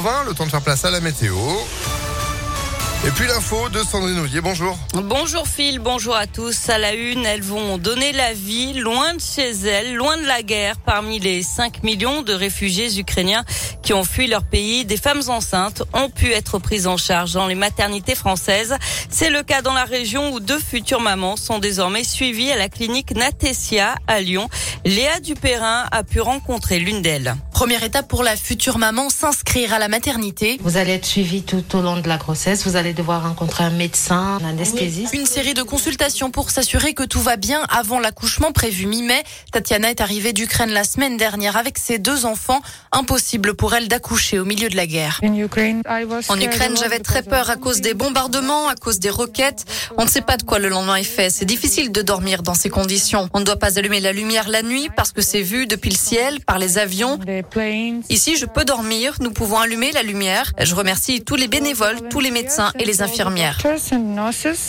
20, le temps de faire place à la météo. Et puis l'info de Sandrine Ollier, bonjour. Bonjour Phil, bonjour à tous. À la une, elles vont donner la vie loin de chez elles, loin de la guerre. Parmi les 5 millions de réfugiés ukrainiens qui ont fui leur pays, des femmes enceintes ont pu être prises en charge dans les maternités françaises. C'est le cas dans la région où deux futures mamans sont désormais suivies à la clinique Natessia à Lyon. Léa Dupérin a pu rencontrer l'une d'elles. Première étape pour la future maman, s'inscrire à la maternité. Vous allez être suivi tout au long de la grossesse. Vous allez devoir rencontrer un médecin, un anesthésiste. Une série de consultations pour s'assurer que tout va bien avant l'accouchement prévu mi-mai. Tatiana est arrivée d'Ukraine la semaine dernière avec ses deux enfants. Impossible pour elle d'accoucher au milieu de la guerre. En Ukraine, j'avais très peur à cause des bombardements, à cause des roquettes. On ne sait pas de quoi le lendemain est fait. C'est difficile de dormir dans ces conditions. On ne doit pas allumer la lumière la nuit parce que c'est vu depuis le ciel, par les avions. Ici, je peux dormir. Nous pouvons allumer la lumière. Je remercie tous les bénévoles, tous les médecins et les infirmières.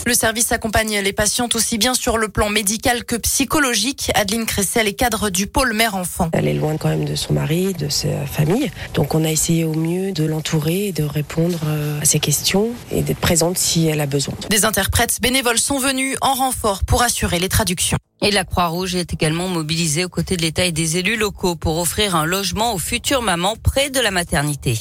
Le service accompagne les patientes aussi bien sur le plan médical que psychologique. Adeline Cressel est cadre du pôle mère-enfant. Elle est loin quand même de son mari, de sa famille. Donc on a essayé au mieux de l'entourer et de répondre euh, à ses questions et d'être présente si elle a besoin. Des interprètes bénévoles sont venus en renfort pour assurer les traductions. Et la Croix-Rouge est également mobilisée aux côtés de l'État et des élus locaux pour offrir un logement aux futures mamans près de la maternité.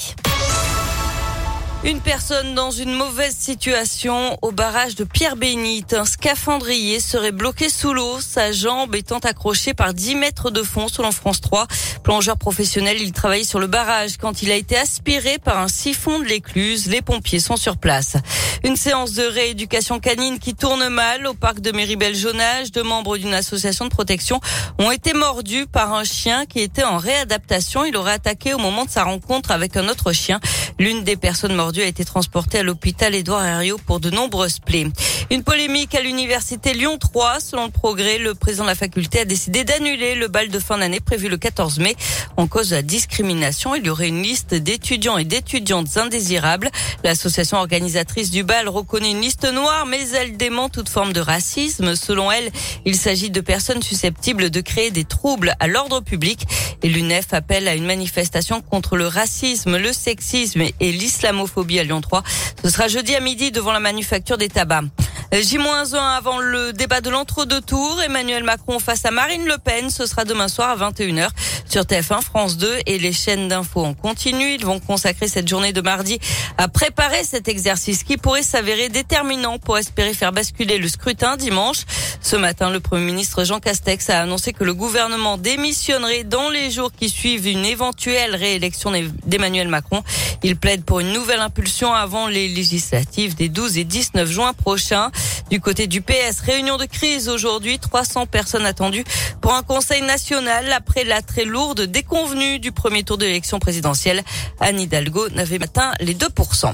Une personne dans une mauvaise situation au barrage de Pierre-Bénite. Un scaphandrier serait bloqué sous l'eau, sa jambe étant accrochée par 10 mètres de fond selon France 3. Plongeur professionnel, il travaillait sur le barrage quand il a été aspiré par un siphon de l'écluse. Les pompiers sont sur place. Une séance de rééducation canine qui tourne mal au parc de Méribel-Jonage. Deux membres d'une association de protection ont été mordus par un chien qui était en réadaptation. Il aurait attaqué au moment de sa rencontre avec un autre chien. L'une des personnes mordues a été transportée à l'hôpital Édouard Herriot pour de nombreuses plaies. Une polémique à l'université Lyon 3. Selon le progrès, le président de la faculté a décidé d'annuler le bal de fin d'année prévu le 14 mai en cause de la discrimination. Il y aurait une liste d'étudiants et d'étudiantes indésirables. L'association organisatrice du bal reconnaît une liste noire, mais elle dément toute forme de racisme. Selon elle, il s'agit de personnes susceptibles de créer des troubles à l'ordre public. Et l'UNEF appelle à une manifestation contre le racisme, le sexisme et l'islamophobie à Lyon 3. Ce sera jeudi à midi devant la manufacture des tabacs. J-1 avant le débat de l'entre-deux tours. Emmanuel Macron face à Marine Le Pen. Ce sera demain soir à 21h sur TF1, France 2 et les chaînes d'infos en continu. Ils vont consacrer cette journée de mardi à préparer cet exercice qui pourrait s'avérer déterminant pour espérer faire basculer le scrutin dimanche. Ce matin, le Premier ministre Jean Castex a annoncé que le gouvernement démissionnerait dans les jours qui suivent une éventuelle réélection d'Emmanuel Macron. Il plaide pour une nouvelle impulsion avant les législatives des 12 et 19 juin prochains. Du côté du PS, réunion de crise aujourd'hui, 300 personnes attendues pour un conseil national après la très lourde déconvenue du premier tour de l'élection présidentielle. Anne Hidalgo n'avait atteint les 2%.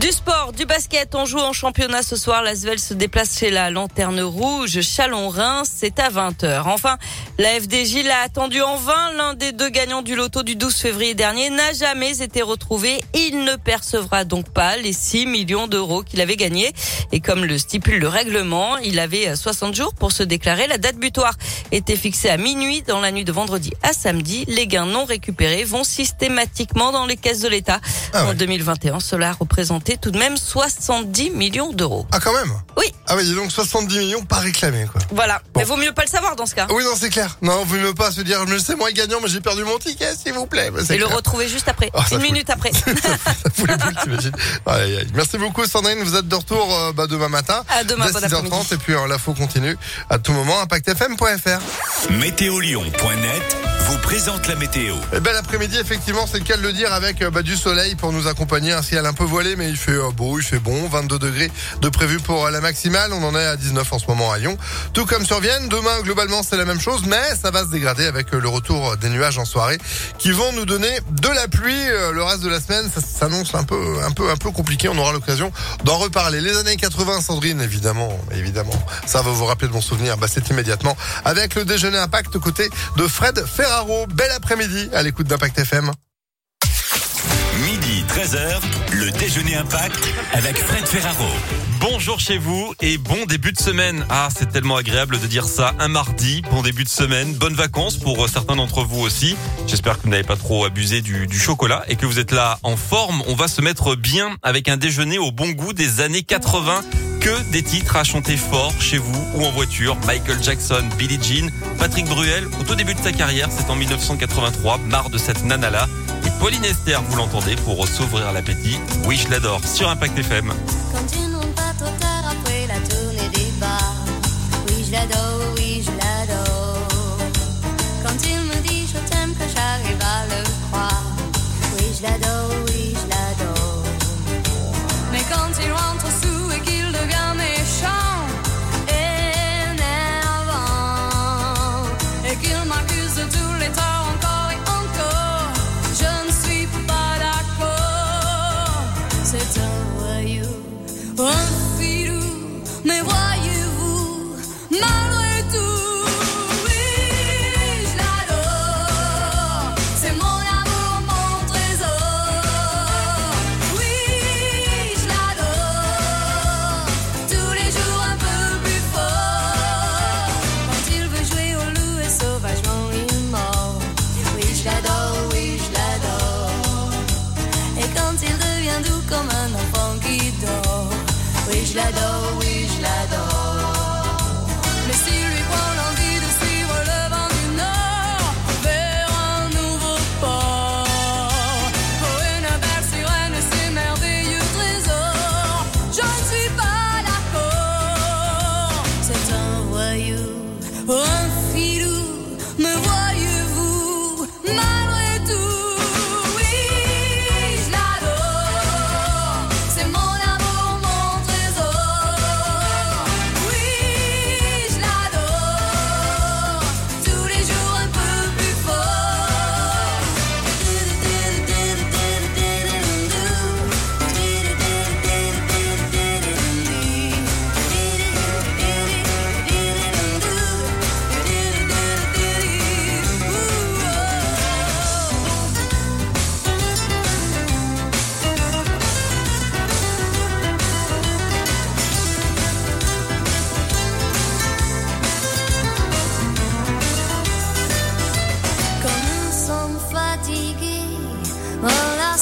Du sport, du basket, on joue en championnat ce soir. L'Asvel se déplace chez la Lanterne Rouge, Chalon-Reims, c'est à 20h. Enfin, la FDJ l'a attendu en vain. L'un des deux gagnants du loto du 12 février dernier n'a jamais été retrouvé. Il ne percevra donc pas les 6 millions d'euros qu'il avait gagnés. Et comme le stipule le règlement, il avait 60 jours pour se déclarer. La date butoir était fixée à minuit dans la nuit de vendredi à samedi. Les gains non récupérés vont systématiquement dans les caisses de l'État. Ah ouais. En 2021, cela tout de même 70 millions d'euros. Ah quand même Oui. Ah oui, donc 70 millions pas réclamés quoi. Voilà. Mais vaut mieux pas le savoir dans ce cas. Oui non c'est clair. Non, vous ne pas se dire je sais moi gagnant mais j'ai perdu mon ticket s'il vous plaît. Bah, Et le clair. retrouver juste après. Ça Une minute après. ça fout les boules, t'imagines. Merci beaucoup Sandrine, vous êtes de retour euh, bah, demain matin. À demain, bon 6h30 après-midi. et puis euh, l'info continue à tout moment impactfm.fr. Météolion.net vous présente la météo. Et bel après-midi, effectivement, c'est le cas de le dire, avec euh, bah, du soleil pour nous accompagner. Un ciel un peu voilé, mais il fait euh, beau, il fait bon. 22 degrés de prévu pour euh, la maximale. On en est à 19 en ce moment à Lyon. Tout comme sur Vienne. Demain, globalement, c'est la même chose, mais ça va se dégrader avec euh, le retour des nuages en soirée qui vont nous donner de la pluie. Le reste de la semaine, ça s'annonce un peu, un peu, un peu compliqué. On aura l'occasion d'en reparler. Les années 80, Sandrine, évidemment, évidemment. Ça va vous rappeler de bons souvenirs. Bah, c'est immédiatement avec le déjeuner impact côté de Fred Ferraro. Bel après-midi à l'écoute d'Impact FM. Midi 13h, le déjeuner impact avec Fred Ferraro. Bonjour chez vous et bon début de semaine. Ah, c'est tellement agréable de dire ça un mardi. Bon début de semaine. Bonnes vacances pour euh, certains d'entre vous aussi. J'espère que vous n'avez pas trop abusé du, du, chocolat et que vous êtes là en forme. On va se mettre bien avec un déjeuner au bon goût des années 80 que des titres à chanter fort chez vous ou en voiture. Michael Jackson, Billie Jean, Patrick Bruel. Au tout début de sa carrière, c'est en 1983. Marre de cette nana-là. Et Pauline Esther, vous l'entendez, pour s'ouvrir l'appétit. Oui, je l'adore. Sur Impact FM. l'adore, oui, je l'adore. Oui,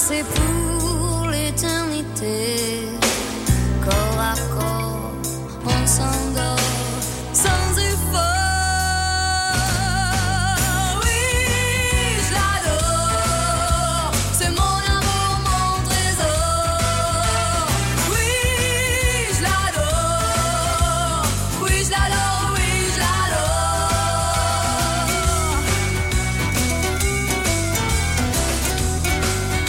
c'est pour l'éternité.